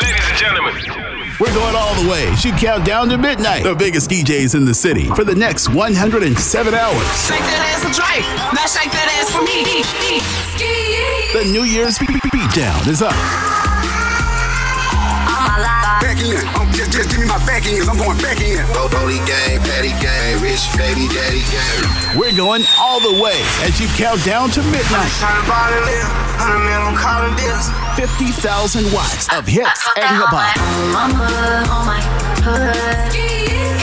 Ladies and gentlemen, We're going all the way. Should count down to midnight. The biggest DJs in the city for the next 107 hours. Shake that ass for Drake. Now shake that ass for me. The New Year's beatdown is up. Oh, Back in. Just, just give me my back ends. I'm going back in. Brody gang, Patty gang, rich baby daddy gang. We're going all the way as you count down to midnight. Trying to buy the live. 100 mil, I'm calling this. 50,000 watts of hits and hip hop. Mama, oh my hood.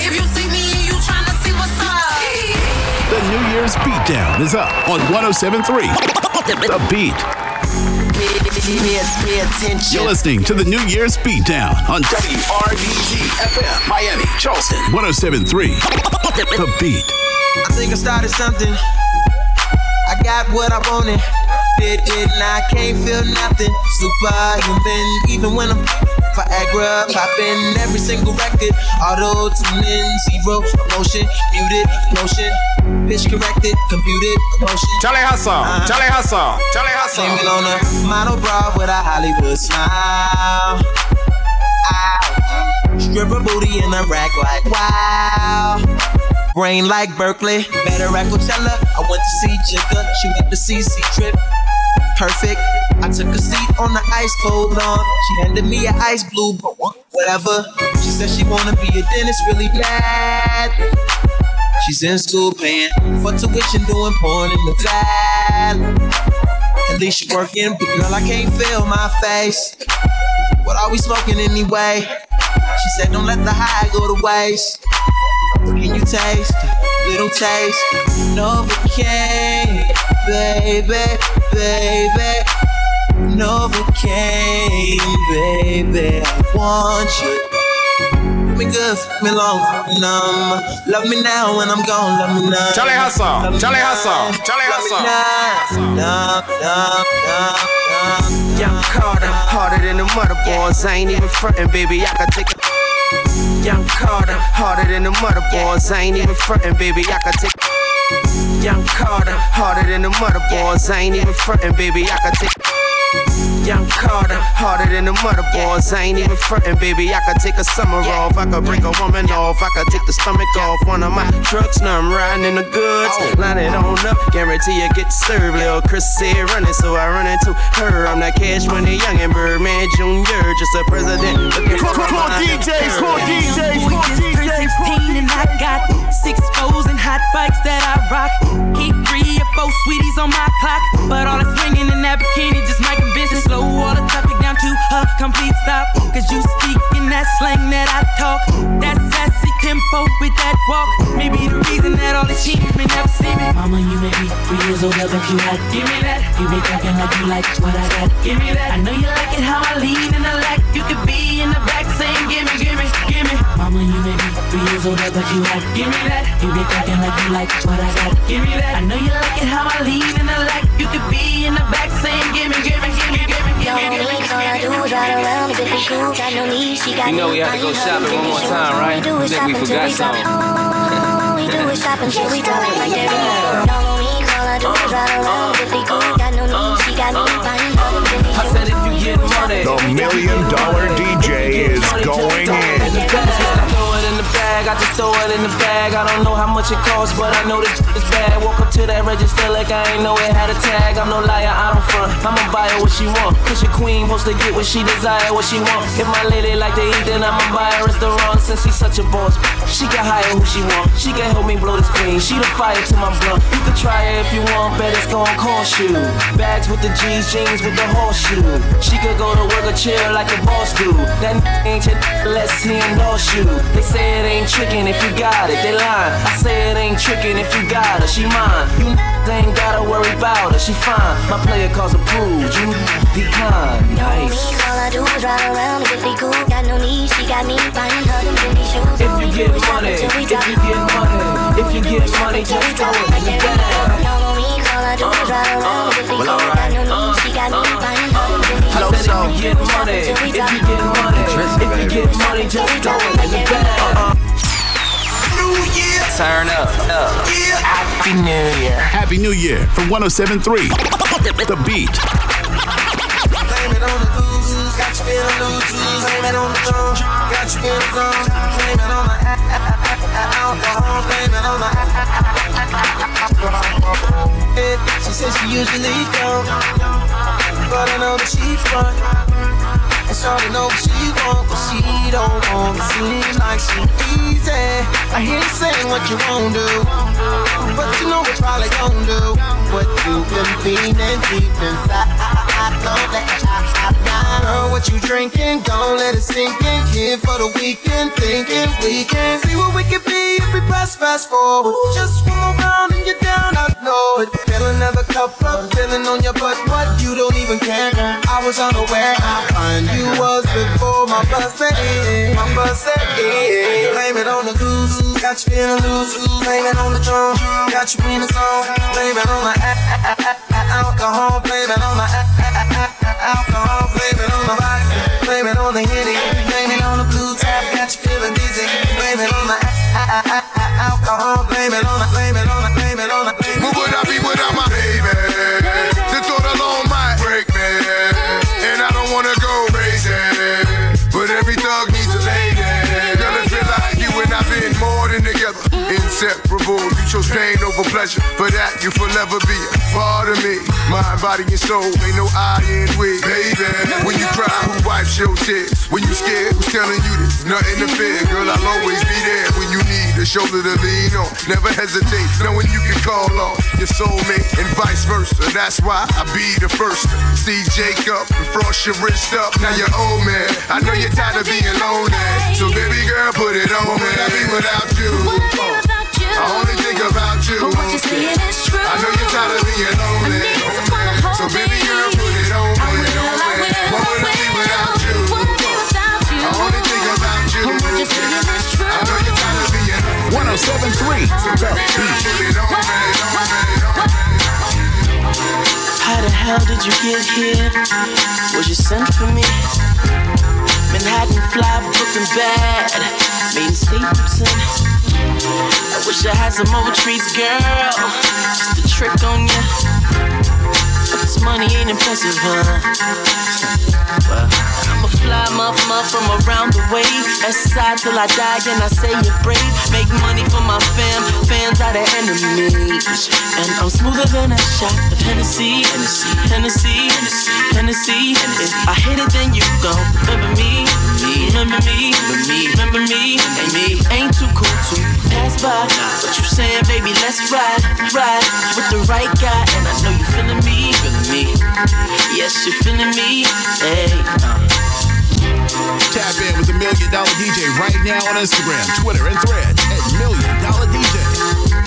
If you see me and you tryna see what's up. The New Year's beatdown is up on 107.3. The Beat. You're listening to the New Year's beatdown on WRVZ FM, Miami, Charleston, 107.3. The Beat. I think I started something. I got what I wanted. Did it and I can't feel nothing. Superhuman, even when I'm Viagra popping every single record. Auto tuning, zero emotion, muted motion, pitch corrected, computed emotion. Charlie Hustle, uh-huh. Charlie Hustle, Charlie Hustle. on a model bra with a Hollywood smile. Ow. Stripper booty in a rack like wow. Brain like Berkeley, better at Coachella. I went to see Jigga, she went to CC trip. Perfect. I took a seat on the ice cold lawn. She handed me an ice blue, but whatever. She said she wanna be a dentist really bad. She's in school paying for tuition, doing porn in the valley. At least she working, but girl, I can't feel my face. What are we smoking anyway? She said, don't let the high go to waste. Can you taste? Little taste. Novocaine, baby, baby. Novocaine, baby. I want you. Me good, fuck me long, me numb. Love me now when I'm gone, love me now. Charlie Hustle, Love me Charlie now. Hustle, Charlie Love me Hustle. now. Numb, numb, numb, numb, Young Carter, harder than the motherboards. I ain't even frontin', baby. I could take a. Young Carter, harder than the motherboards. I ain't even frontin', baby. I could take. Young Carter, harder than the motherboards. I ain't even frontin', baby. I could take. Young Carter, harder than the motherboards. I ain't even frontin', baby. I could take a summer off. I could break a woman off. I could take the stomach off one of my trucks. Now I'm riding in the goods. Oh. Line it on up, guarantee you get served. Lil' Chris said running, so I run into her. I'm that cash money young and Birdman Jr. Just a president looking for mind. DJs, DJs, turned 16 and I got six foes and hot bikes that I rock. Keep three or four sweeties on my clock, but all that's ringing in that bikini just might convince it. Slow all the traffic down to a complete stop. Cause you speak in that slang that I talk. That sassy tempo with that walk. Maybe the reason that all the cheaters may never see me. Mama, you may be three years older, but you hot. Give me that. You be talking like you like what I got. Give me that. I know you like it how I lean and I like you could be in the back saying, Give me, give me, give me. Mama, you may be three years older, but you hot. Give me that. You be talking like you like what I got. Give me that. I know you like it how I lean and I like you could be in the back saying, Give me, give me, give me, give me, give me, give me, give me, All I do is ride around with the cool, got no need. She got You know we have to go shopping one more time, right? All we do is I think we shop until forgot we drop it. something. All we do is shop until we drop it like that. All I do is ride around with the cool, got no need. She got me buying all the I said if you get money, The million dollar DJ is going in. I in the bag, I just throw it in the bag. I don't know how much it costs, but I know this is bad. Walk up to that register like I ain't know it had a tag. I'm no liar, I don't front. I'ma buy her what she want. Cause your queen supposed to get what she desire, what she want. If my lady like to eat, then I'ma buy her restaurant since she's such a boss. She can hire who she want. She can help me blow this green. She the fire to my blunt. You can try it if you want, bet it's gon' cost you. Bags with the G's, jeans with the horseshoe. She could go to work or chill like a boss do. That ain't your let's he endorse you. They say it ain't tricking if you got it, they lying. I say it ain't tricking if you got her, she mine. You ain't gotta worry about her, she fine. My player calls approved, you decline. Nice. All I do is ride around with the cool, got no need. She got me buying her them Billy shoes. If you get do is shop money, we if you get money, if you get money, just throw it in the bag. Y'all know me, all I do is ride uh, around with uh, the cool, got no need. She got me uh, buying her them Billy shoes. if you get money, if you get money, if you get money, just throw it in the bag. New Year. Turn up, up. Yeah. Happy New Year. Happy New Year from 107.3. The Beat. Blame it on the losers, got you feeling losers. it on the tongue. Got you in zone. Blame it on the alcohol. Blame it on the She says she usually don't, but I know that she front. Know what she want, but she don't want to seem like she easy. I hear you saying what you won't do, but you know what probably gon' do. What you've been feeling deep inside. Don't let it Girl, what you drinking? Don't let it sink in. Here for the weekend, thinking we can see what we can be if we press fast forward. Just one more round and you're down, I know it. Fill another cup up, feeling on your butt. What? You don't even care. I was unaware. I find you was before my said, my bus blame it on the goose, got you feeling loose, blame it on the drum, got you in the song, blame it on the alcohol, blame it on the alcohol, blame it on the body, blame it on the hitty, blame it on the blue tap, got you feeling dizzy, blame it on the alcohol, blame it on the, blame it on the, blame it on the. Chose pain over pleasure. For that, you forever be a part of me. Mind, body, and soul, ain't no I in we. Baby, when you cry, who wipes your tears? When you scared, who's telling you this? Nothing to fear, girl, I'll always be there when you need a shoulder to lean on. Never hesitate, knowing you can call on your soulmate and vice versa. That's why I be the first. See Jacob and frost your wrist up. Now you're old man. I know you're tired of being lonely. So baby girl, put it on me. I be without you. I only think about you. But what you're saying is true. I know you're tired of being lonely. I need someone to hold So baby girl, put it on me. I will, I will, What would I be without you? Wanna be without you. I only think about you. But what you're saying is true. I know you're tired of being lonely. 1073 So baby girl, put it on me. On me, on me. How the hell did you get here? Was you sent for me? Manhattan fly, Brooklyn bad, mean Stapleton. I wish I had some more treats, girl. Just a trick on ya. This money ain't impressive, huh? Well, I'm a fly muff from around the way. Side till I die, and I say you're brave. Make money for my fam, fans are the enemies. And I'm smoother than a shot of Hennessy, Hennessy, Hennessy, Hennessy. If I hit it, then you gon' but you saying, baby, let's ride, ride with the right guy. And I know you feeling me, feeling me. Yes, you're feeling me. Hey, uh. Tap in with the Million Dollar DJ right now on Instagram, Twitter, and Threads at Million Dollar DJ.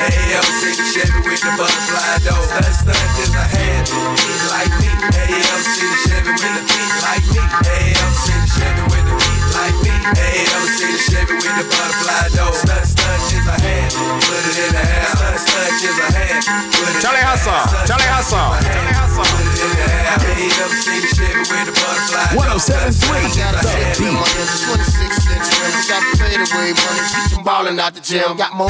AMC Chevy with the butterfly door. That stunt is a habit. Eat like me. AMC Chevy with the beat like me. AMC Chevy with the beat like me. AMC Chevy with the butterfly door. Stunt stunt is a habit. Put it in the air. Stunt stunt is a habit. Put it Charlie in the Hustle. air. Charlie Hustle. Charlie Hustle. Put it in the air. AMC Chevy with the butterfly door. 1073 Got a The head in Beat. 26 inch rims. Got the fadeaway money. I'm ballin' out the gym. Got my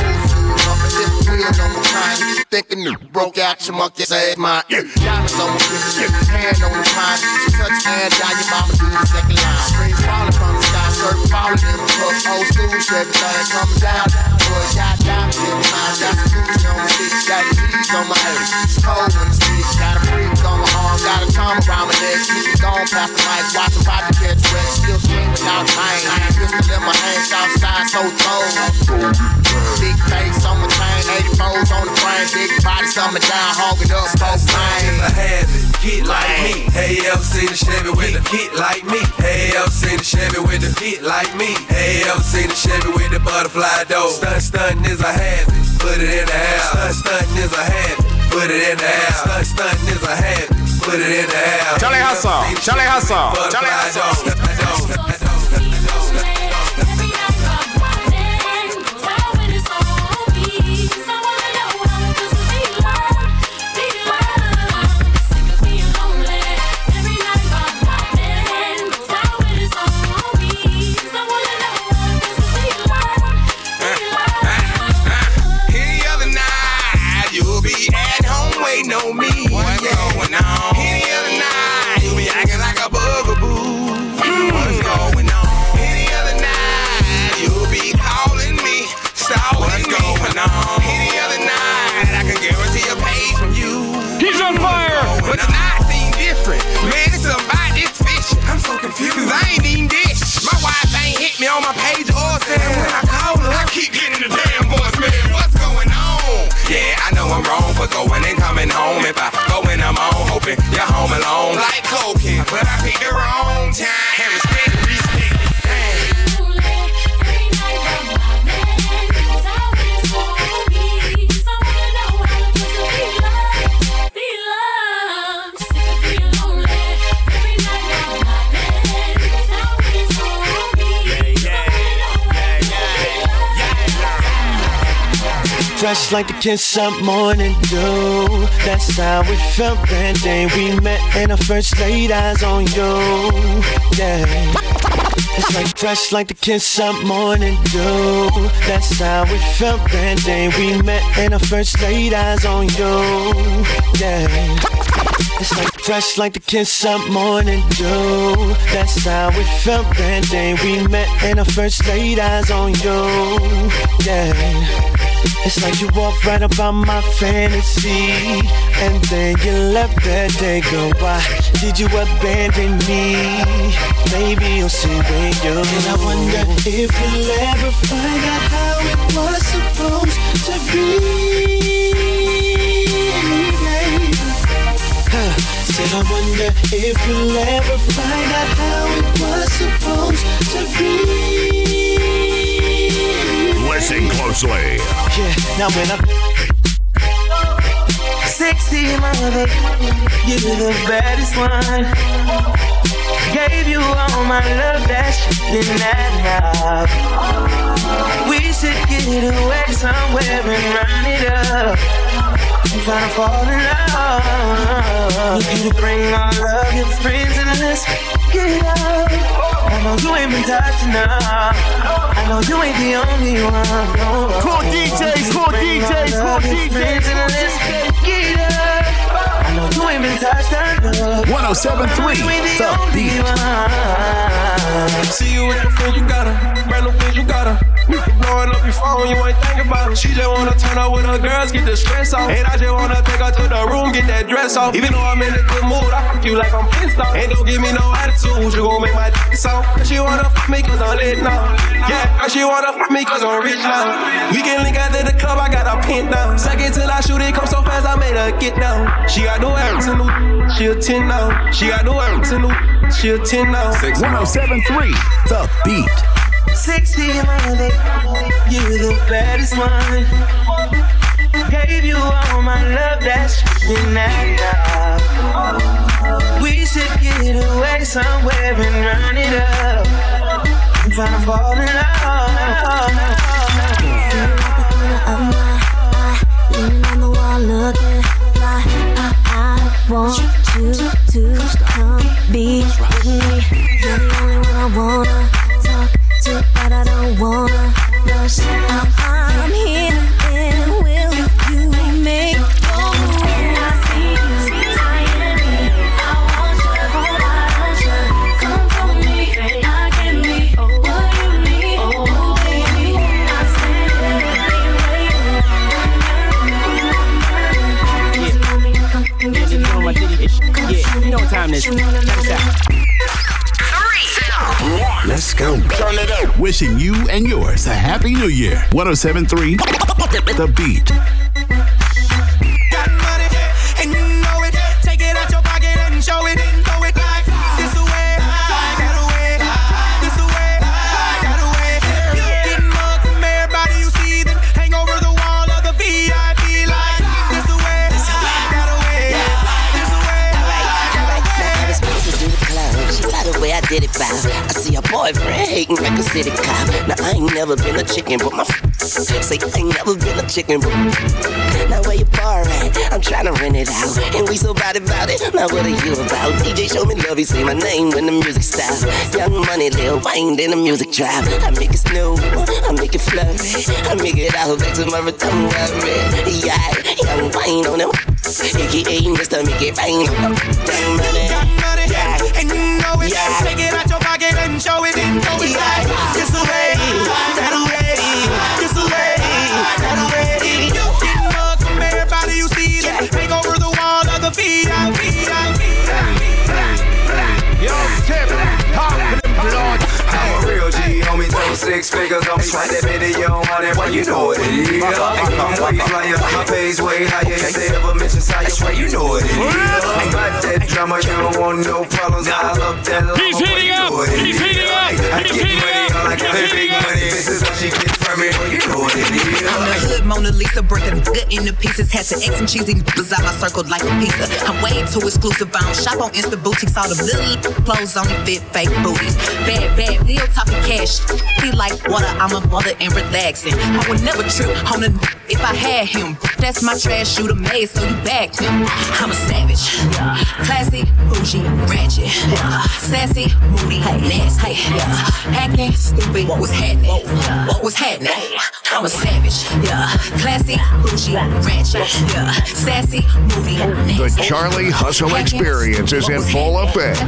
wheel on my. You thinking new broke out your monkey ass mine. Diamonds on my wrist, hand on the pine. You touch hand down your mama do the second line. Strings falling from the sky, surf falling in my cup. Old school shit, everything coming down. Boy, got diamonds in my mind. Got some Gucci on my seat, got G's on my head. It's cold when it's deep. Got a freak on my arm, got a charm around my neck. Keep it going past the mic, watching Roger catch wet. Still swing without pain. Pistol in my hand, outside, so cold. Big face on my chain, 84s on the frame. Big body coming down, hogging up both It's a lanes. habit, get like me. ALC the Chevy with the get like me. ALC the Chevy with the get like me. ALC the Chevy with the butterfly door. Stunt stunting is a habit, put it in the air. Stunt stunting is a habit, put it in the air. Stunt stunting is a habit, put it in the air. Charlie Hustle. Charlie Hustle. Charlie Hustle. open. You're home alone like cocaine. But I picked the wrong time. Fresh like the kiss up morning dew. That's how it felt that day we met and I first laid eyes on you. Yeah. It's like fresh like the kiss up morning dew. That's how it felt that day we met and I first laid eyes on you. Yeah. It's like fresh like the kiss up morning dew. That's how it felt that day we met and I first laid eyes on you. Yeah. It's like you walked right about my fantasy And then you left that day, go Why did you abandon me? Maybe you'll see when you're And I wonder if you'll ever find out how it was supposed to be Huh. Said I wonder if you'll ever find out how it was supposed to be Listen closely. Yeah, now when I Sexy mother, you're the baddest one. Gave you all my love that you didn't have. We should get away somewhere and run it up. I'm trying to fall in love. Need you to bring all of your friends and let's get up. I know you ain't been touched enough. I know you ain't the only one. Cool DJs, cool DJs, cool DJs, 1073 The Beat. See you friends, you got. Brand new you got. Blowing up your phone, you ain't about it. She just wanna turn up with her girls, get the stress off. And I just wanna take her to the room, get that dress off. Even though I'm in a good mood, I fuck you like I'm pissed off. And don't give me no attitude, you gon' make my dick soft. She wanna fuck me cause I'm lit now. Yeah, she wanna fuck me cause I'm rich now. We can link out the club, I got a pin down. Till I shoot it, come so fast, I made her get down. She got no new, she a 10 now. She got no ass in new, she a 10 now. 1073 The Beat. Sexy mother, you're the baddest one. Gave you all my love that's been enough. We should get away somewhere and run it up. I'm trying to fall in love. Leaning on the wall, looking fly. Ah, ah. Want you to come be with me. You're the only one I wanna talk to, but I don't wanna rush. I, I'm here, and will you make Yeah, you know what time it is. Check this out. Let's go. Turn it up. Wishing you and yours a happy new year. 1073 The Beat. Way I did it by. I see a boyfriend hating like a city cop. Now I ain't never been a chicken, but my f- say I ain't never been a chicken, but now where you bar at? I'm trying to rent it out, and we so bad about it. Now what are you about? DJ show me love, you say my name when the music stops. Young money, Lil Wayne, then the music drop. I make it snow, I make it flurry, I make it out back tomorrow, don't worry. Yeah, young Wayne on him, aka Mr. Make It money, Got money, and you know it. Yeah. Take it out and show it. Throw it like this away. That away. This away. That away. Getting mugged from everybody you see. Then hang over the wall of the VIP. Yo, Tip, pop them blood. I'm a real G, homie, so sick. six figures on me. Like that video on it, well, you know what it is. I'm way flyer, my pay's way higher. Ain't they ever mention Saya? Well, you know what it is. Got that drama, you don't want no problems. I love that love. He's heating Lisa, break a nigga into pieces. Had to X and cheesy niggas out my circle like a pizza. I'm way too exclusive. I don't shop on Insta boutiques. All the little clothes only fit fake booties. Bad, bad, deal talking cash. Feel like water. I'm a mother and relaxing. I would never trip on a if I had him. That's my trash shooter made, so you backed him. I'm a savage. Classy, bougie, ratchet. Sassy, moody, nasty. Hacking, stupid. What was happening? What was happening? I'm a savage. Yeah. Classy, bougie, ratchet. Yeah. Sassy, moody, The. Charlie Hustle Experience is in full effect.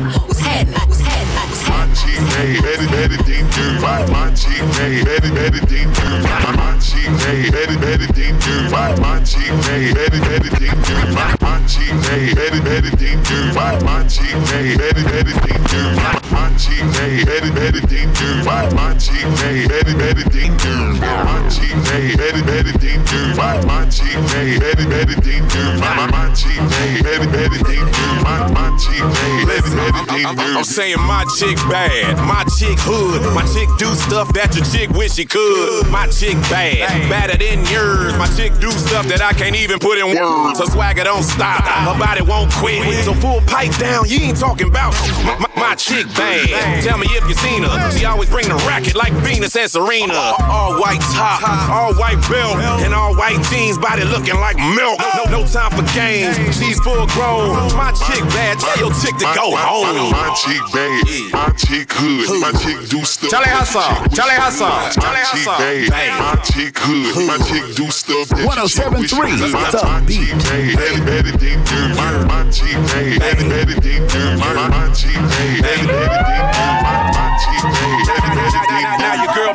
Hey, better, better than you. My, my cheek, hey, better, better than you. My, my cheek, hey, better, better than you. My, my cheek, hey, better, better than you. My, my cheek, hey, better, better than you. My, my cheek, hey, better, better than you. My, my cheek, hey, better, better than you. My, my cheek, hey, better, better than you. My cheek, hey, better, better than you. My, you. My, my you. My, my you. I'm saying my chick bad, my chick hood, my chick do stuff that your chick wish she could. My chick bad, badder than yours. My chick do stuff that I can't even put in words. Her swagger don't stop, her body won't quit. So full pipe down, you ain't talking about my, my, my chick bad. Tell me if you seen her. She always bring the racket like Venus and Serena. All white top, all white belt, and all white jeans, body looking like milk. No, no time for games. She's full grown. My chick bad, tell your chick to go home. My chick bad, my chick hood, my chick do stuff. Charlie that Hustle, your chick Charlie wish Hustle, she My chick Hustle. bad, my chick hood, my chick do stuff that your chick wish she 1073 could. My my chick bad, better better than you. My my chick bad, better better than you. My my chick bad, better better than. My my chick bad, better better than. Now your girl.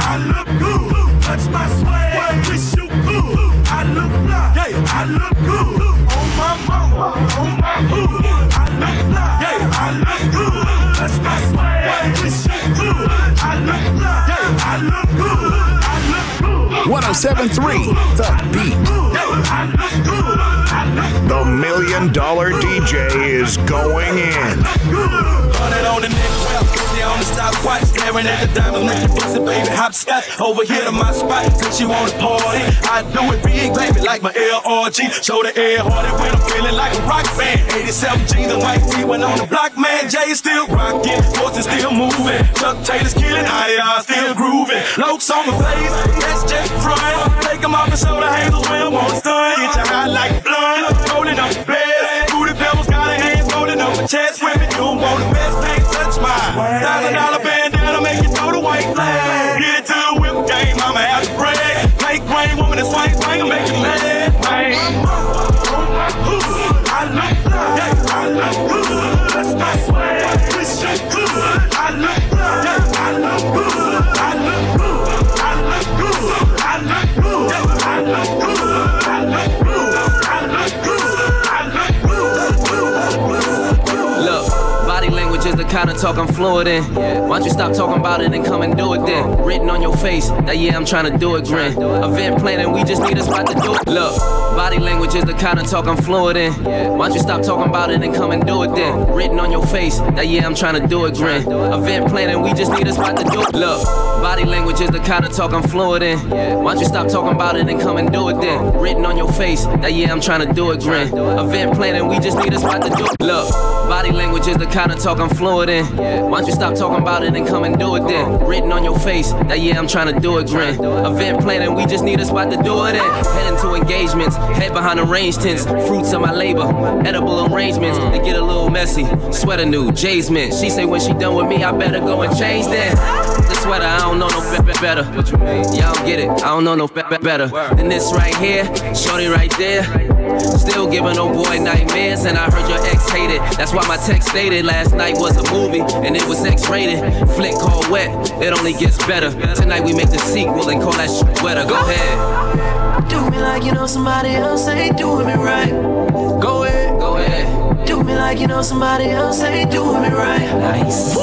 I look good. Touch my swag, wish you could. I look fly, yeah, I look good. On my mama, on my hood. I look fly, yeah, I look good. Touch my swag, wish you could. I look fly, yeah, I look good. I look good. 1073 The Beat. Yeah, I look good. I The Million Dollar DJ is going in. On the stopwatch, staring at the diamond with the pussy, baby, hopscotch. Over here to my spot, since she wanna party. I do it big, baby, like my LRG. Show the air harder when I'm feeling like a rock band. 87 jeans and white tee when on the block, man. Jay still rocking, horses still moving. Chuck Taylor's killing, I uh, still grooving. Lokes on my face, that's just front. Take 'em off and show the haters when I'm on stun. Get your high like blunt, rolling the bed. Booty pebbles got her hands rolling up my chest. Women, you don't want the best, can't touch mine. Thousand dollar bandana, make you throw the white flag. Talk I'm fluid in. Why don't you stop talking about it and come and do it then? Written on your face, that yeah, I'm trying to do it, grin. Event planning, we just need a spot to do it. Look, body language is the kind of talk I'm fluid in. Why don't you stop talking about it and come and do it then? Written on your face, that yeah, I'm trying to do it, grin. Event planning, we just need a spot to do it. Look, body language is the kind of talk I'm fluent in. Why don't you stop talking about it and come and do it then? Written on your face, that yeah, I'm trying to do it, grin. Event planning, we just need a spot to do it. Look, body language is the kind of talk I'm fluent in. Why don't you stop talking about it and come and do it then? Written on your face, that yeah, I'm trying to do it, grin. Event planning, we just need a spot to do it in. Heading to engagements, head behind the range tents, fruits of my labor, edible arrangements. They get a little messy. Sweater new, Jay's mint. She say when she done with me, I better go and change that. The sweater, I don't know no be- be- better. What you mean? Y'all get it. I don't know no be- be- better than this right here. Shorty right there. Still giving old boy nightmares, and I heard your ex hated. That's why my text stated last night was a movie, and it was X rated. Flick called wet, it only gets better. Tonight we make the sequel and call that shit wetter. Go ahead. Do me like you know somebody else ain't doing me right. Go ahead. Go ahead. Do me like you know somebody else ain't doing me right. Nice.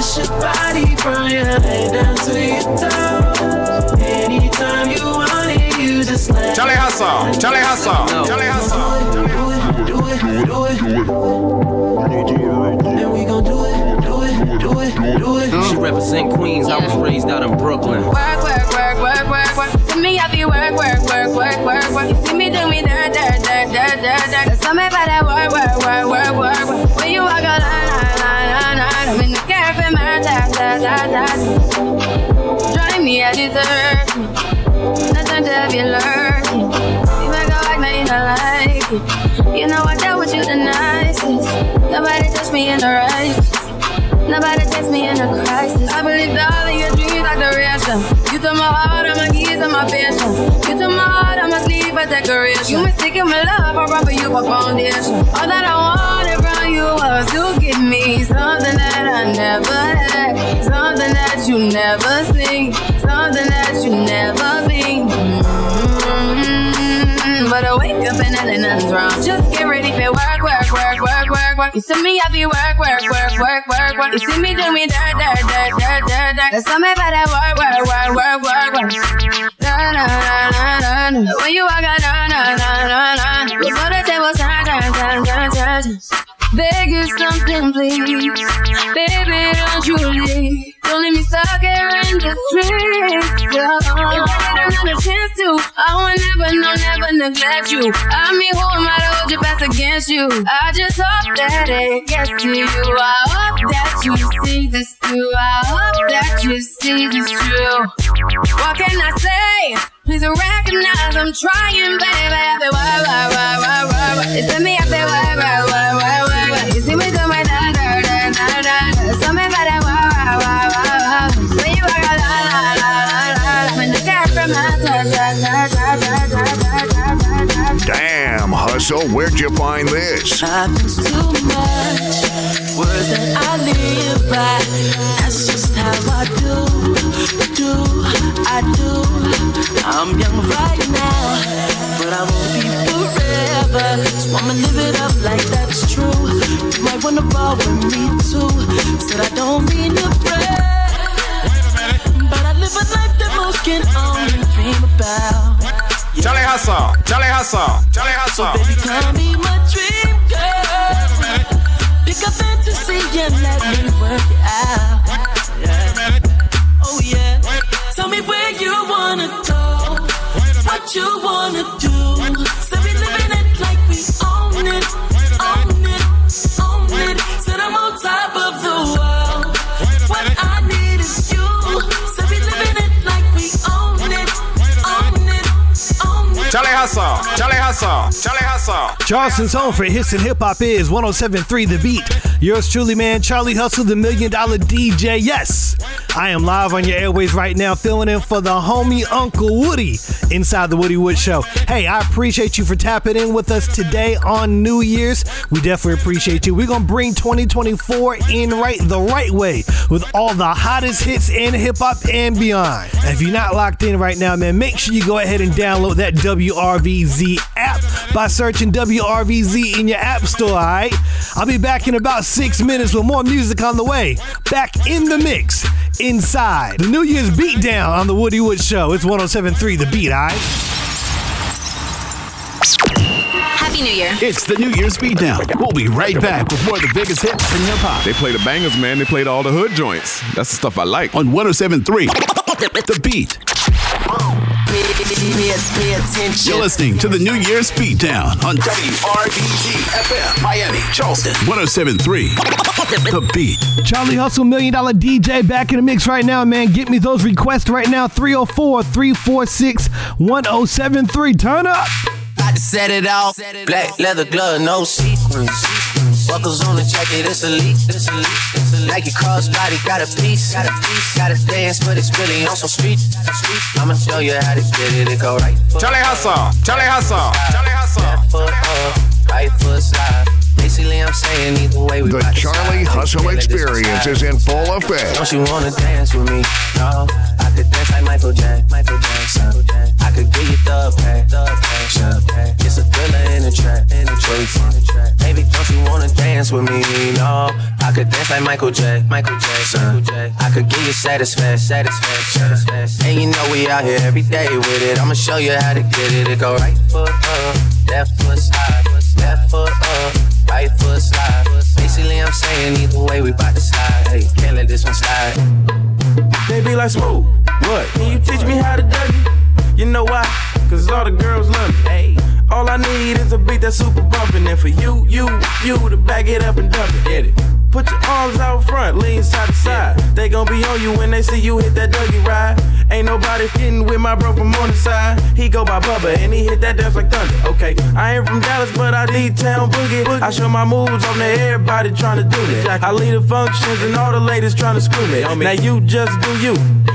I'm a kiss your body from your head down to your toes. Anytime you want it, you just let Charlie Hustle, Charlie Hustle, Charlie Hustle. do it, do it, do it. And we gon' do it, do it, do it, do it. She represent Queens. I was raised out in Brooklyn. Work, work, work, work, work, work. See me, I be work, work, work, work, work, work. You see me do me dirt, dirt, dirt, dirt, dirt, dirt. There's something about that work, work, work, work, work, work. Me a dessert. Nothing to be lurking. You make a like, now you not like it. You know I dealt with you the nicest. Nobody touched me in the right. Nobody takes me in a crisis. I believe all of your dreams like the duration. You took my heart, all my keys, and my passion. You took my heart, all my sleeve for decoration. You mistaken my love, I run for you for foundation. All that I you was to give me something that I never had, something that you never seen, something that you never been. Mm-hmm. But I wake up and then nothing's wrong. Just get ready for work, work, work, work, work, work. You see me, I be work, work, work, work, work, work. You see me do me dirt, dirt, dirt, dirt, dirt, dirt. There's something about that work, work, work, work, work, work. Na na na na na. When you walk out, na na na na na. Before the table turn, turn, turn, turn, turn. Beg you something, please. Baby, don't you leave. Don't leave me stuck here in the streets. Yeah. Another chance to, I will never, no, never neglect you. I mean, who am I to hold your best against you? I just hope that it gets to you. I hope that you see this through. I hope that you see this through. What can I say? Please recognize I'm trying, baby. Why, why, why, why, why, why. It's me, why, why, why, why, Damn, Hustle, where'd you find this? Nothing's too much. Words that I live by. That's just how I do, do, I do. I'm young right now, but I won't be forever. So I'ma live it up like that's true. You might wanna roll with me too. Said I don't mean to brag, but I live a life that most can only dream about. Charlie Hustle, Charlie Hustle, Charlie Hustle. Baby, come be my dream girl. Pick a fantasy and let me work it out. Yeah. Oh yeah. Tell me where you wanna go, what you wanna do. Hustle, Charlie Hustle, Charlie Hustle. Charleston's home for hits and hip hop is 1073 The Beat. Yours truly, man, Charlie Hustle, the million dollar DJ. Yes, I am live on your airways right now, filling in for the homie Uncle Woody inside the Woody Wood Show. Hey, I appreciate you for tapping in with us today on New Year's. We definitely appreciate you. We're to bring 2024 in right the right way with all the hottest hits in hip hop and beyond. And if you're not locked in right now, man, make sure you go ahead and download that WRVZ app by searching WRVZ in your app store, all right? I'll be back in about six minutes with more music on the way. Back in the mix, inside the New Year's Beatdown on the Woody Wood Show. It's 1073 The Beat, all right? Happy New Year. It's the New Year's Beatdown. We'll be right back with more of the biggest hits in hip hop. They play the bangers, man. They played all the hood joints. That's the stuff I like. On 1073 The Beat. Pay, pay attention. You're listening to the New Year's Beatdown on WRVZ FM, Miami, Charleston, 1073 The Beat. Charlie Hustle, Million Dollar DJ, back in the mix right now, man. Get me those requests right now 304 346 1073. Turn up. About to set it off. Black leather glove, no sequins. Buckles on the jacket, it's elite. It's elite. It's elite. Like your crossbody, got a piece. Got a piece. Got to dance, but it's really on some street. street. I'ma show you how to get it. It go right foot. Charlie Hustle, Charlie Hustle, Charlie Hustle. Left foot up, right foot slide. Basically, I'm saying either way we The Charlie. Hustle experience is in full effect. Don't you wanna dance with me? No, I could dance like Michael Jackson. Michael Jackson. I could give you the pay, the pay. It's a thriller in the track, in the track. Baby, don't you wanna dance with me? No, I could dance like Michael J. Michael Jackson. I could give you satisfaction, satisfaction. Satisfaction. And you know we out here every day with it. I'ma show you how to get it. It go right foot up, left foot slide, left foot up, right foot slide. Basically, I'm saying either way we bout to slide. Hey, can't let this one slide. They be like, smooth. What? Can you teach me how to dougie? You know why? Cause all the girls love me. Hey. All I need is a beat that's super bumpin'. And for you, you, you to back it up and dump it. Get it. Put your arms out front, lean side to side. They gon' be on you when they see you hit that Dougie ride. Ain't nobody fitting with my bro from on the side. He go by Bubba and he hit that dance like thunder. Okay, I ain't from Dallas, but I lead town boogie. I show my moves on there, everybody tryna do me. I lead the functions and all the ladies tryna screw me. Now you just do you,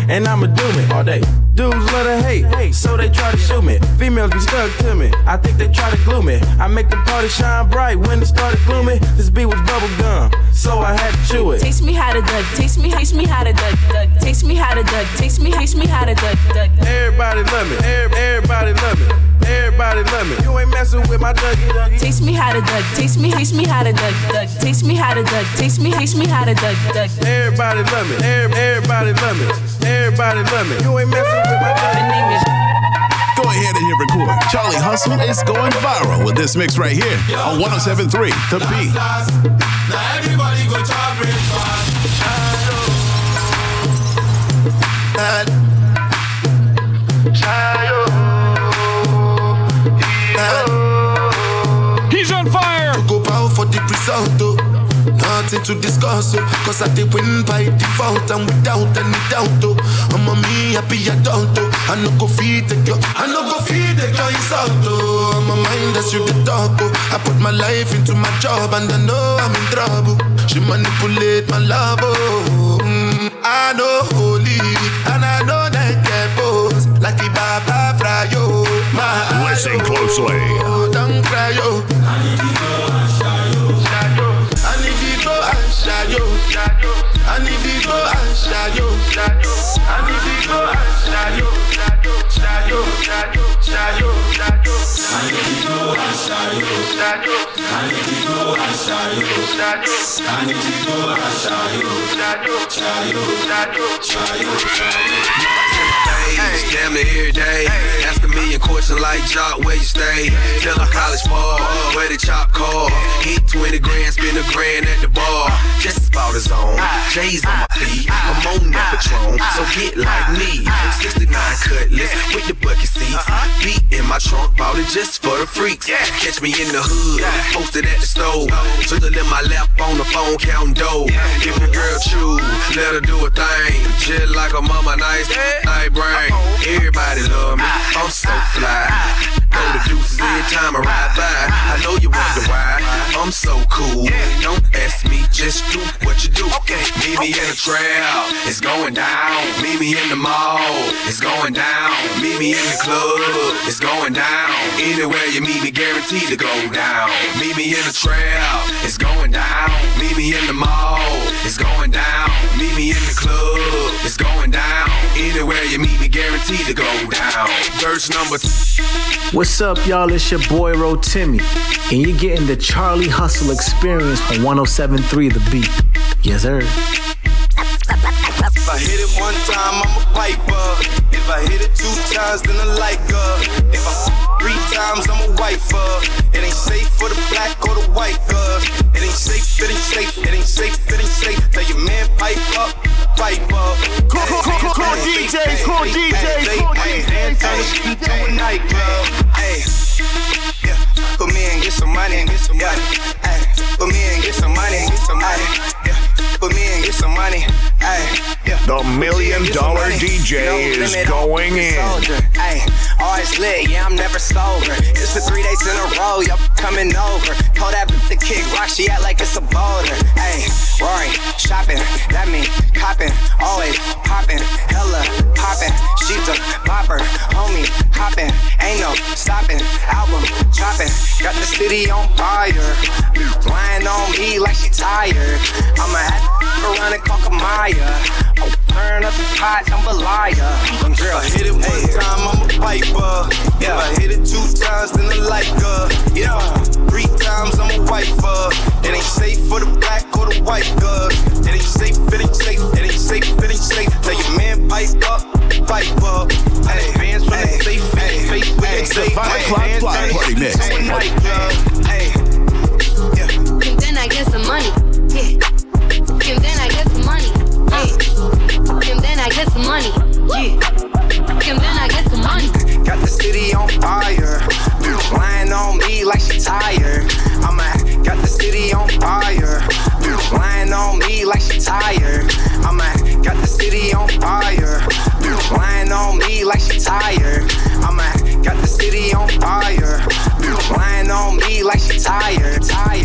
and I'ma do me all day. Dudes love to hate, so they try to shoot me. Females be stuck to me. I think they try to glue me. I make the party shine bright when it started gloomy. This beat was bubble gum, so I had to chew it. Teach me how to duck. Teach me, teach me how to duck. duck. Teach me how to duck. Teach me, teach me how to duck. duck. Everybody love me. Everybody love me. Everybody love me. You ain't messing with my Dougie. Dougie. Teach me how to duck. Teach me, teach me how to duck. duck. Teach me how to duck. Teach me, teach me how to duck. duck. Everybody love me. Everybody love me. Everybody love me. You ain't messing with my Dougie. Go ahead and hit record. Charlie Hustle is going viral with this mix right here on 1073 The Beat. Oh. To discuss, oh. Cause I did win by default and without any doubt, oh. I'm a me happy adult, oh. I no go feed the girl, I no go feed the girl insult, oh. I'm a mind that's you the talk, oh. I put my life into my job and I know I'm in trouble. She manipulate my love, oh. Mm, I know holy and I know that get like the Baba Frayo. My Listen closely. Oh, don't cry, yo. I need to go and. I need to go and damn near every day. Ask a million questions like Jock, where you stay? Tell a college ball, where the chop call. Hit 20 grand, spend a grand at the bar. Just about his own. J's on my feet, I'm on that Patron. So get like me. 69 cutlass with the bucket seats. Beat in my trunk, bought it just for the freaks. Catch me in the hood, posted at the stove. Twiddle in my lap on the phone, counting dough. If your girl choose, let her do a thing. Just like a mama, nice, night brain. Everybody love me, I'm so fly. The deuces every time I ride by. I know you wonder why I'm so cool. Don't ask me, just do what you do. Meet me in the trail, it's going down. Meet me in the mall, it's going down. Meet me in the club, it's going down. Anywhere you meet me, guaranteed to go down. Meet me in the trail, it's going down. Meet me in the mall, it's going down. Meet me in the club, it's going down. Anywhere you meet me, guaranteed to go down. Verse number two. What's up, y'all? It's your boy Rotimi, and you're getting the Charlie Hustle experience on 1073 The Beat. Yes, sir. If I hit it one time, I'm a piper. If I hit it two times, then I like her. If I f- three times, I'm a wifer. It ain't safe for the black or the white girl. It ain't safe, it ain't safe, it ain't safe, it ain't safe. Tell your man pipe up, pipe up. Cool, cool, cool DJs, cool DJs, cool DJs. Dance on the street to a nightclub. Hey, The million dollar DJ is going in. Hey, always oh, lit, yeah, I'm never sober. It's for three days in a row, y'all coming over. Told that bitch to kick rock, she act like it's a boulder. Hey, Rory, shopping, that mean copping, always popping, hella popping. She's a bopper, homie, hopping, ain't no stopping. Album dropping, got the city on fire. Lying on me like she tired. I'ma have to around and call Kamaya. Turn up the pot, I'm a liar. Girl, hit it one time, I'm a piper. Yeah. If I hit it two times, then I like her. Yeah. Three times, I'm a wiper. It ain't safe for the black or the white girl. It ain't safe, it ain't safe, it ain't safe, it ain't safe. Tell your man pipe up, pipe up. Hey, fans from the safe, o'clock party mix. And then I get some money. Yeah. And then I get then I get some money. Yeah. And then I get some money. Got the city on fire. Bitch lying on me like she tired. I'm a got the city on fire. Bitch lying on me like she tired. I'm a got the city on fire. Bitch lying on me like she tired. I'm a got the city on fire. Bitch lying on me like she tired. Tired.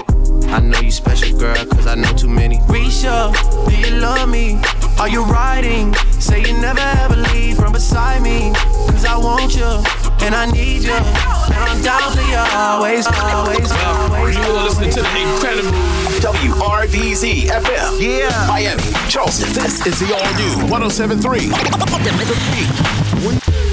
I know you special, girl, cause I know too many. Risha, do you love me? Are you riding? Say you never ever leave from beside me. Cause I want you, and I need you. And I'm down for you always, always, always. You are listening to the incredible WRVZ FM. Yeah. Miami, Charleston. This is the all new 1073. The Beat.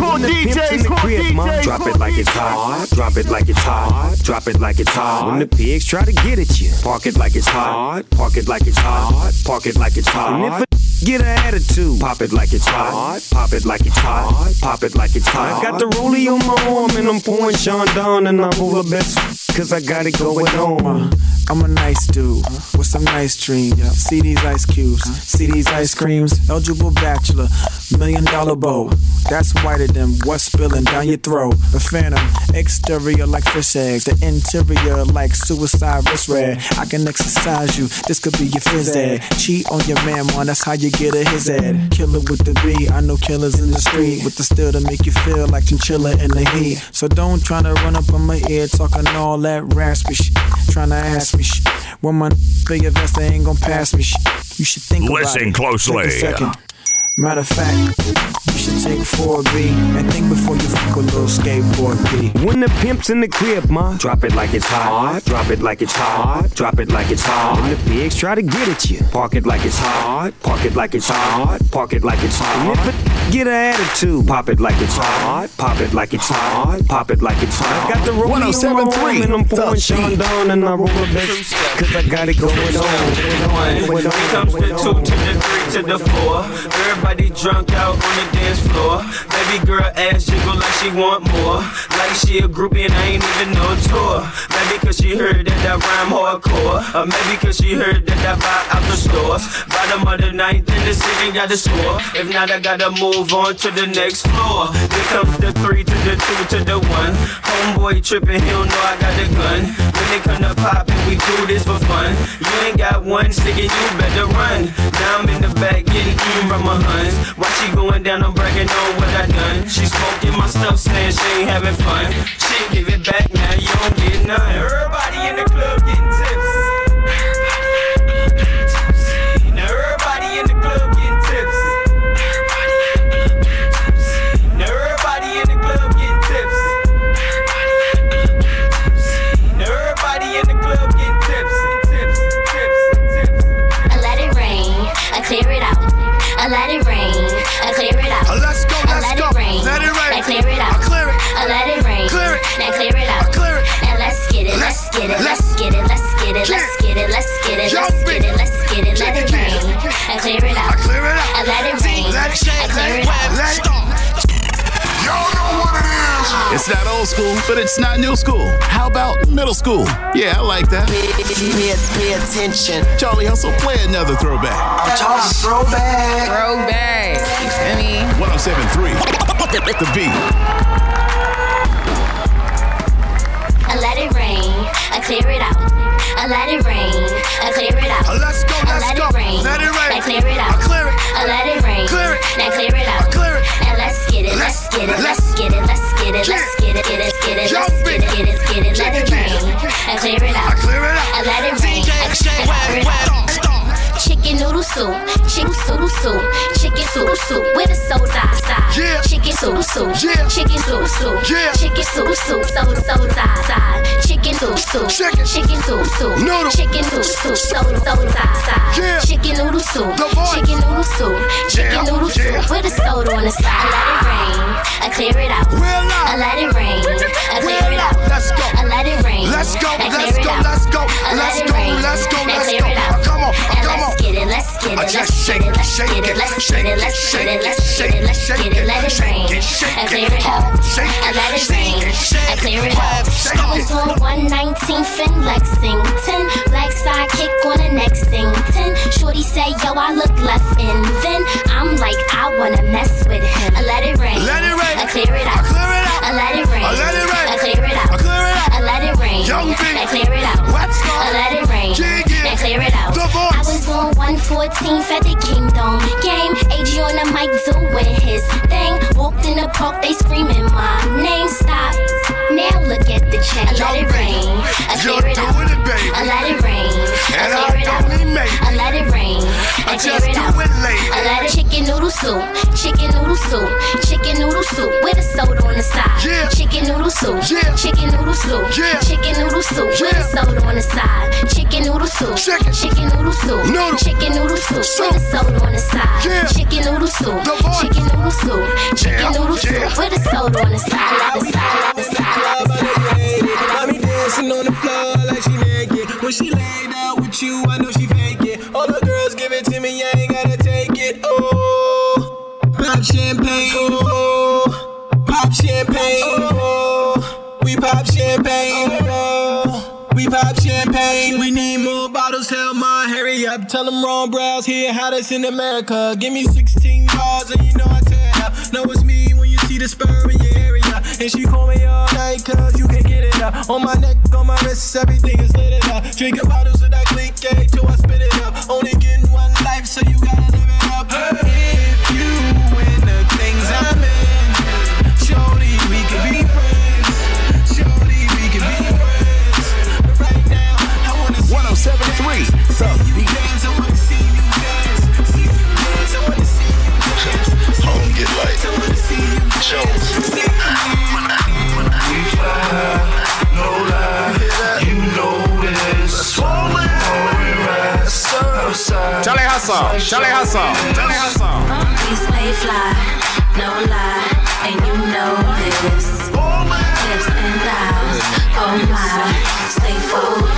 Cool DJs, cool DJs. Drop it like it's hot. Drop it like it's hot. Drop it like it's hot. When the pigs try to get at you, park it like it's hot. Park it like it's hot. Park it like it's hot. A get an attitude, pop it like it's hot. Pop it like it's hot. Pop it like it's hot. I got the rollie on my arm and I'm pouring Chandon and I'm over best cause I got it going on. I'm a nice dude with some nice dreams. See these ice cubes, see these ice creams. Eligible bachelor, million dollar bow. That's whiter than what's spilling down your throat. The phantom, exterior like fish eggs, the interior like suicide wrist red. I can exercise you, this could be your phys ed. Cheat on your man, man, that's how you get a his ed. Killer with the B, I know killers in the street with the steel to make you feel like chinchilla in the heat. So don't try to run up on my ear talking all that raspy shit. Trying to ask me shit. When my big vest, they ain't gonna pass me shit. You should think about Listen it. closely. Take a second. Matter of fact, you should take 4B and think before you fuck a little skateboard P. When the pimp's in the crib, ma, drop it like it's hot. Drop it like it's hot. Drop it like it's hot. When the pigs try to get at you, park it like it's hot. Park it like it's hot. Park it like it's hot. And if it get an attitude, pop it like it's hot. Pop it like it's hot. Pop it like it's hot. I got the rollie on my 1073, arm and I'm pouring The Sean Beat. down and I roll a bitch cause I got it going on. When it comes to two to the three to the four, everybody drunk out on the dance floor. Baby girl ass jiggle like she want more, like she a groupie and I ain't even no tour. Maybe cause she heard that I rhyme hardcore, or maybe cause she heard that I buy out the stores. Bottom of the ninth in the city got the score. If not, I gotta move on to the next floor. Here comes the three to the two to the one. Homeboy tripping, he don't know I got the gun. When they come to poppin', we do this for fun. You ain't got one stick and you better run. Now I'm in the back getting eaten from my huns. While she going down, I'm bragging on what I done. She smoking my stuff, saying she ain't having fun. She give it back now, you don't get none. Everybody in the club getting It's not old school, but it's not new school. How about middle school? Yeah, I like that. Pay, pay, pay attention. Charlie Hustle, play another throwback. I'm talking throwback. Throwback. You feel me? 1073. The Beat. I let it rain, I clear it out. I let it rain, I clear it out. Let's go, I let's let go. it rain, Let it rain. I clear it out. I clear it. I let it rain, Clear it. now clear it out. I clear it. Now let's get it, let's get it, let's get it, let's get it, let's get it, get it, get it, let's get it, get it, get it, let it rain. I clear it out. I clear it out. I let it rain. I clear it out. Chicken noodle soup, chicken noodle soup, chicken noodle soup with a soda. Yeah. Chicken noodle soup, Yeah. chicken noodle soup, Yeah. chicken noodle soup, soda soda. Chicken noodle soup, Chicken. chicken noodle soup, Noodle. chicken noodle soup, soda soda. Yeah. Chicken noodle soup, chicken noodle soup, chicken noodle soup with a soda on the side. I let it rain, I clear it out. Real. I let it rain, I clear it out. Let's go. I let it rain. Let's go, let's go, let's go, let let's go, let's go, let's go. Come on, come on. It, let's get it, let's shake it, let's get it, let's get it, let's get it, let's get it, let's get it, let it rain. I clear it shake I let it rain. I clear it out. I was on 119th in Lexington, black sidekick on the next thing. Shorty say, yo, I look left in. Then I'm like, I wanna mess with him. I let it rain. Let it rain. I clear it I out. clear it out. I let it rain. I let it rain. I clear it out. I clear it out. I let it rain. Young B. I clear it out. Let's. I let it rain. Jig it. I clear it out. The I was on 114th at the Kingdom game. AG on the mic doing his thing. Walked in the park, they screaming my name. Stop. Now look at the chain. I let it rain. I clear it out. it, baby. I let it rain. I And clear I it out. don't mean maybe. I let it rain. I I just do it, lady. I let it chicken noodle soup, chicken noodle soup, chicken noodle soup with a soda on the side. Yeah. Chicken noodle soup, Yeah. chicken noodle soup, Yeah. chicken noodle soup with a soda on the side. Chicken noodle soup, Chicken. chicken noodle soup, Noodle. chicken noodle soup Soup. with a soda on the side. Yeah. Chicken noodle soup, chicken noodle soup, chicken Yeah. noodle Yeah. soup with a soda on the side. I love the side, I love the side, I love the side. Mommy dancing on the floor like she naked. When she laid out with you, I know she fake pop champagne. Oh, pop champagne. Oh, we pop champagne. Oh, we pop champagne. We need more bottles. Tell my hurry up. Tell them wrong brows here, hottest in America. Give me 16 bars and you know I tear up. Know it's me when you see the spur in your area. And she call me all night cause you can get it up. On my neck, on my wrist, everything is lit up. Drinking bottles with that click A till I spit it up. Only getting one life, so you gotta live it up. If Hustle, Charlie Hustle, Charlie Hustle. We stay fly, no lie, and you know this. Oh, Lips and thighs, oh my, stay.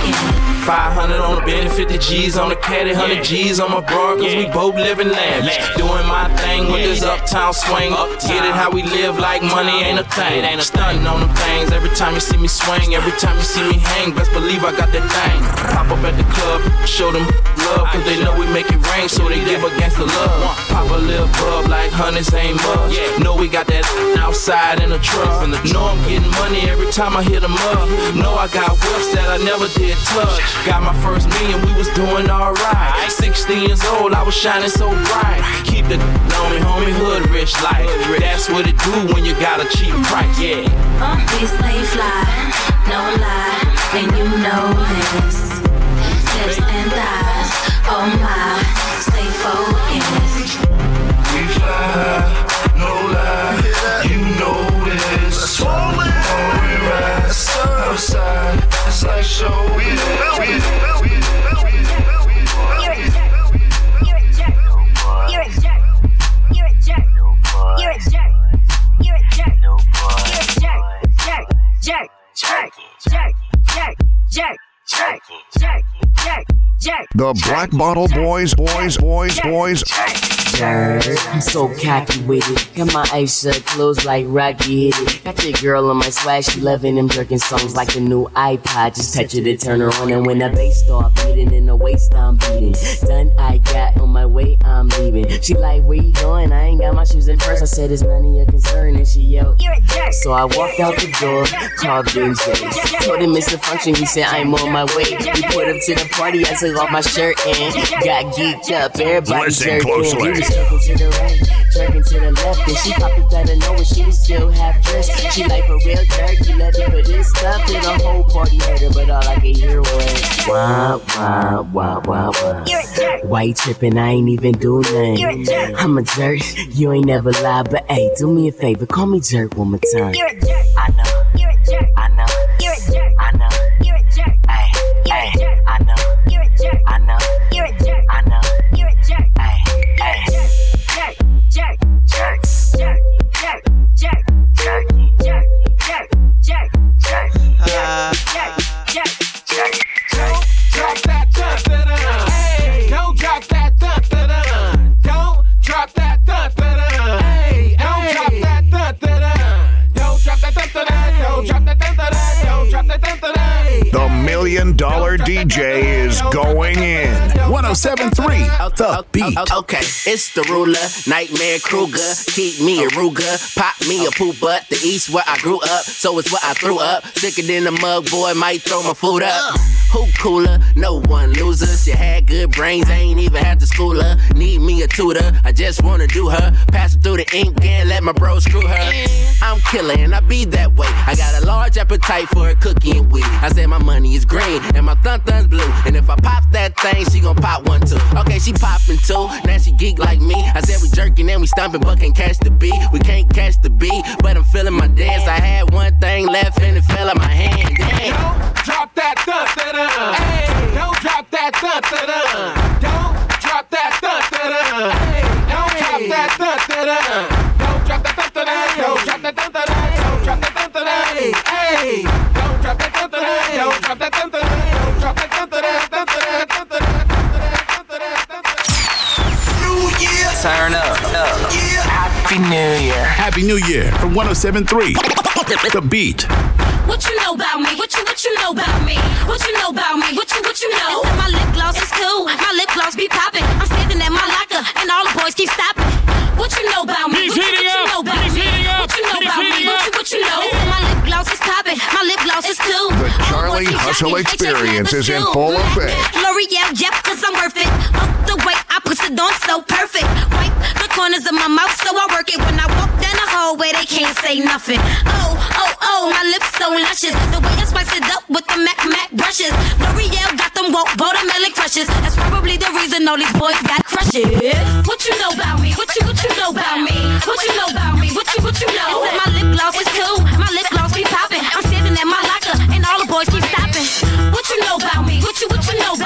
500 on the Bentley, 50 G's on the caddy, 100 G's on my broad, cause we both living lavish. Doing my thing with this uptown swing. Get it how we live like money ain't a thing. Ain't a stunting on them things. Every time you see me swing, every time you see me hang, best believe I got that thing. Pop up at the club, show them love, cause they know we make it rain, so they give against the love. Pop a little bub like honey's ain't much. Know we got that outside in the truck. Know I'm getting money every time I hit them up. Know I got whips that I never did touch. Got my first million, we was doing alright. 16 years old, I was shining so bright. Keep the lonely homie hood rich life. That's what it do when you got a cheap price. Yeah. Uh, we stay fly, no lie, and you know this. Lips and thighs, oh my, stay focused. We fly, outside. It's like show. We You're a jerk. You're a jerk. You're a jerk. You're a jerk. You're a jerk. You're a jerk. Jerk. Jerk. Jerk. Jerk. Jerk. Jerk. The Black Bottle Boys, boys, boys, boys. I'm so cocky with it. Got my eyes shut, closed like Rocky hit it. Got your girl on my swag, she loving them jerking songs like the new iPod. Just touch it to turn her on, and when the bass start beating in the waist, I'm beating. Done, I got on my way, I'm leaving. She like, where you going? I ain't got my shoes in first. I said, it's none of your concern, and she yelled, You're a jerk. So I walked out the door, called DJ. Told him it's a function, he said, I'm on my way. We put him to the party, I took off my shirt and got geeked up. Everybody Listen jerking. closely. He was jerking to the right, jerking to the left, and she probably better know when she was still half dressed. She like a real jerk, you love it for this stuff, and the whole party heard her, but all I could hear was wah wah wah wah wah. You're a jerk. Why you tripping? I ain't even do nothing. You're a jerk. I'm a jerk. You ain't never lied, but hey, do me a favor, call me jerk one more time. You're a jerk. The Million Dollar DJ is going in. 1073 The Beat. Okay, it's the ruler, Nightmare Kruger. Keep me a Ruger, pop me a poop butt. The east where I grew up, so it's what I threw up. Sicker than a mug boy, might throw my food up. Who cooler? No one loser. She had good brains, ain't even had to school her. Need me a tutor, I just wanna do her. Pass her through the ink and let my bro screw her. I'm killer and I be that way. I got a large appetite for a cookie and weed. I said my money is green and my thun thun's blue. And if I pop that thing, she gon' pop one too. Okay, she poppin' two, now she geek like me. I said we jerking and we stomping, but can't catch the beat. We can't catch the beat, but I'm feeling my dance. I had one thing left and it fell in my hand. Damn. Don't drop that dun dun don't drop that dun dun dun. Don't drop that dun dun dun. Hey, don't drop that dun dun dun. Don't drop that dun dun dun. Don't drop that dun dun dun. Don't drop that dun dun dun. Hey, don't drop that dun dun dun. Don't drop that dun. Don't drop that dun. Dun. Turn up, up. Happy New Year. Happy New Year from 1073 The Beat. What you know about me? What you what you know about me? What you know about me? What you what you know? They said my lip gloss is cool. My lip gloss be popping. I'm standing at my locker and all the boys keep stopping. What you know about me? He's what you, heating what you know about He's me? heating up. What you know He's about me? heating What you what you know? They my lip gloss is popping. My lip gloss is cool. The All the boys Charlie Hustle jocking. They chase me at experience is in full effect. L'Oreal, yep, cause I'm worth it. Up the way I put it on so perfect. Wipe the corners of my mouth so I work it. When I walk down the hallway, they can't say nothing. Oh, oh, oh, my lips so luscious. The way I spice it up with the Mac Mac brushes. L'Oreal got them woke watermelon crushes. That's probably the reason all these boys got crushes. What you know about me? What you what you know about me? What you know about me? What you what you know? They said my lip gloss is cool.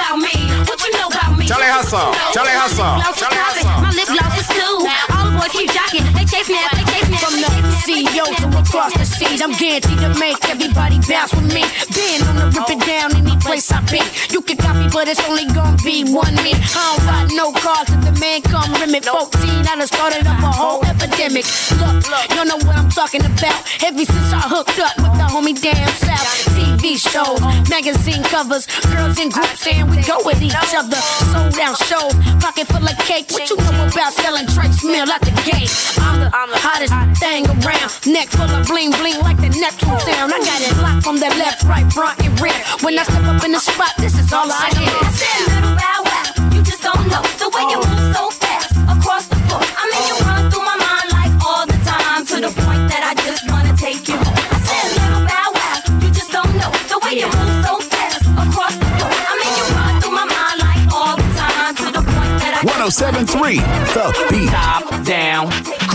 About me? What you know about me? Charlie Hustle. Charlie Hustle. Charlie Hustle. My lip gloss is cool. All the boys keep jocking. They chase me, me. From the CEO to across the seas, I'm guaranteed to make everybody bounce with me. Being on the rip it down any place I be. You can copy, but it's only gonna be one me. I don't ride no cars if the man come limit. 14, I done started up a whole epidemic. Look, you know what I'm talking about. Ever since I hooked up with the homie down south. TV shows, magazine covers, girls in groups saying we go with each other. Sold out shows, pocket full of cake. What you know about selling Trace Mill at the gate? I'm the, I'm the hottest thing around. Neck full of bling bling like the Neptune sound. I got it locked from the left, right, front, and rear. When I step up in the spot, this is all I hear. I said, little bow wow, you just don't know the way you move so fast across the floor. I mean, you run through my mind like all the time to the point that I just wanna take you. I said, little bow wow, you just don't know the way you move so fast across the floor. I mean, you run through my mind like all the time to the point that I 1073 The Beat. Top down,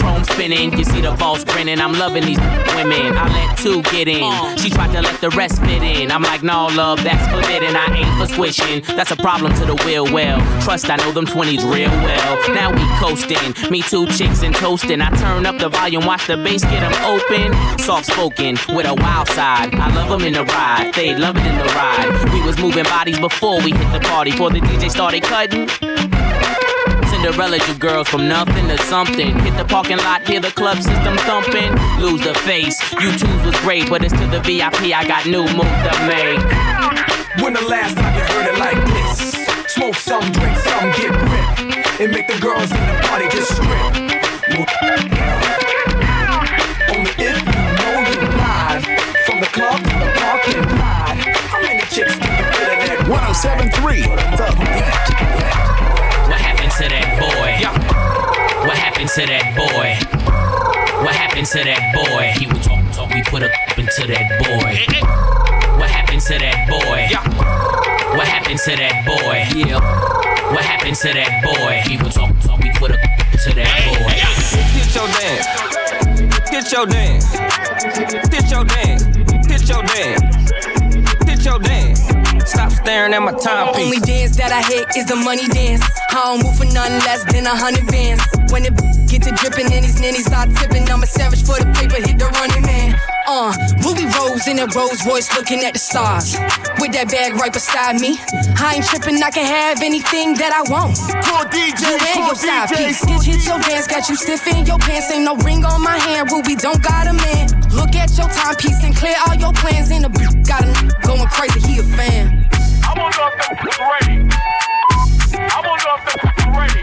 chrome spinning. You see the balls grinning. I'm loving these women. I let two get in. She tried to let the rest fit in. I'm like, no, love, that's forbidden. I ain't for squishing. That's a problem to the will. Well, trust, I know them 20s real well. Now we coasting. Me two chicks and toasting. I turn up the volume, watch the bass get them open. Soft spoken with a wild side. I love them in the ride. They love it in the ride. We was moving bodies before we hit the party. Before the DJ started cutting. Cinderella, you girls from nothing to something. Hit the parking lot, hear the club system thumping. Lose the face. You twos was great, but it's to the VIP. I got new moves to make. When the last time you heard it like this? Smoke some, drink some, get ripped, and make the girls in the party just strip. Only if you know you live from the club to the parking lot. How many chicks can you fit in that? 1073 The Beat. What happened to that boy? What happened to that boy? What happened to that boy? He would talk, talk, we put a up into that boy. What happened to that boy? What happened to that boy? Yeah. What happened to that boy? He would talk, talk, we put a up to that boy. Hit your dance. Hit your dance. Hit your dance. Hit your dance. Hit your dance. Stop staring at my timepiece. Only dance that I hit is the money dance. I don't move for nothing less than a hundred bands. When it get to dripping and these ninnies start tipping, I'm a savage for the paper, hit the running man. Uh, Ruby Rose in a Rolls Royce looking at the stars. With that bag right beside me. I ain't tripping, I can have anything that I want. Cool DJ, You and cool your side DJ, piece. Hit, hit your dance, got you stiff in your pants. Ain't no ring on my hand, Ruby don't got a man. Look at your timepiece and clear all your plans. In a got a going crazy, he a fan. I wanna know if them was ready. I wanna know if them was ready.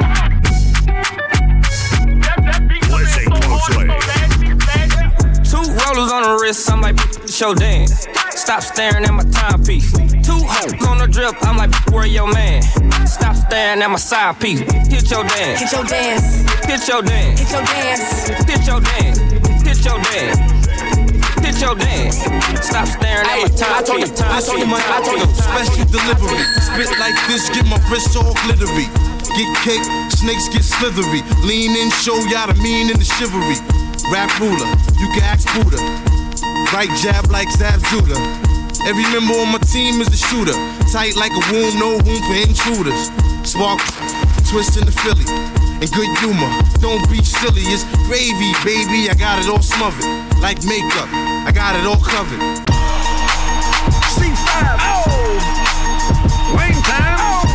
That, that beat was Listen so hard, so nasty, nasty. Two rollers on the wrist, I'm like, show dance. Stop staring at my timepiece. Two hoes on the drip, I'm like, where your man? Stop staring at my side piece. Hit your dance. Hit your dance, Hit your dance. hit your dance. Hit your dance. Hit your dance. Your dance. Stop staring at my time. I told you. I told you, I told you, special delivery. Spit like this, get my wrist all glittery. Get cake, snakes get slithery. Lean in, show y'all the mean and the chivalry. Rap ruler, you can ask Buddha. Right jab like Zab Judah. Every member on my team is a shooter. Tight like a womb, no room for intruders. Spark, twist in the Philly. And good humor, don't be silly. It's gravy, baby. I got it all smothered. Like makeup, I got it all covered. C5. Oh. Wing time.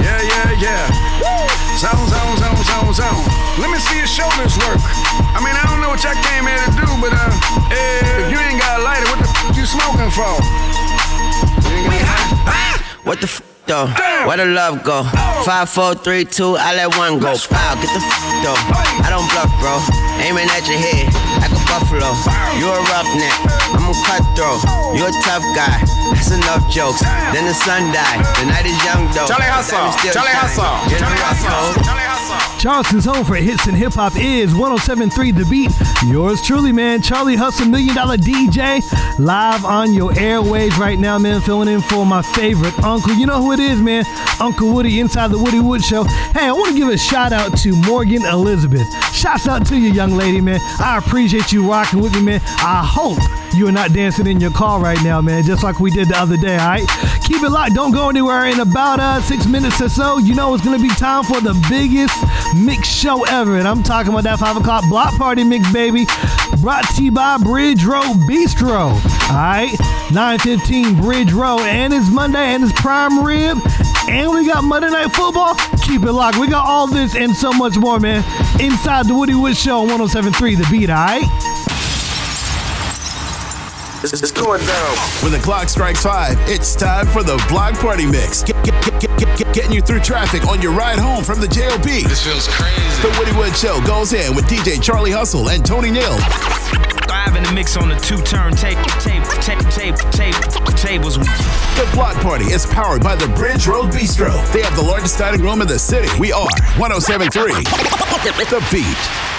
Yeah, yeah, yeah. Zone, zone, zone, zone, zone. Let me see your shoulders work. I mean, I don't know what y'all came here to do, but uh, if you ain't got a lighter, what the f- you smoking for? What the f though? Where the love go? Five, four, three, two, I let one go. Wow, get the f though. I don't bluff, bro. Aiming at your head like a buffalo. You a roughneck, I'm a cutthroat. You a tough guy. That's enough jokes. Then the sun died. The night is young though. Charlie Hustle. Charlie. Hustle. Charlie Hustle. Charlie Hustle. Charleston's home for hits and hip hop is 1073 The Beat. Yours truly, man. Charlie Hustle, Million Dollar DJ, live on your airwaves right now, man. Filling in for my favorite uncle. You know who it is, man. Uncle Woody inside the Woody Wood Show. Hey, I want to give a shout out to Morgan Elizabeth. Shouts out to you, young lady, man. I appreciate you rocking with me, man. I hope you are not dancing in your car right now, man, just like we did the other day, all right? Keep it locked. Don't go anywhere. In about uh, six minutes or so, you know it's going to be time for the biggest mix show ever. And I'm talking about that 5 o'clock block party mix, baby. Brought to you by Bridge Road Bistro. All right? 915 Bridge Road. And it's Monday and it's prime rib. And we got Monday Night Football. Keep it locked. We got all this and so much more, man. Inside the Woody Wood Show on 1073 The Beat, all right? It's going down. When the clock strikes five, it's time for the Block Party Mix. Get, get, get, get, get, get- getting you through traffic on your ride home from the JOB. This feels crazy. The Woody Wood Show goes in with DJ Charlie Hustle and Tony Neal. Live in the mix on the two turn tape, tape, tape, tape, tape, tables. The Block Party is powered by the Bridge Road Bistro. They have the largest dining room in the city. We are 1073 The Beat.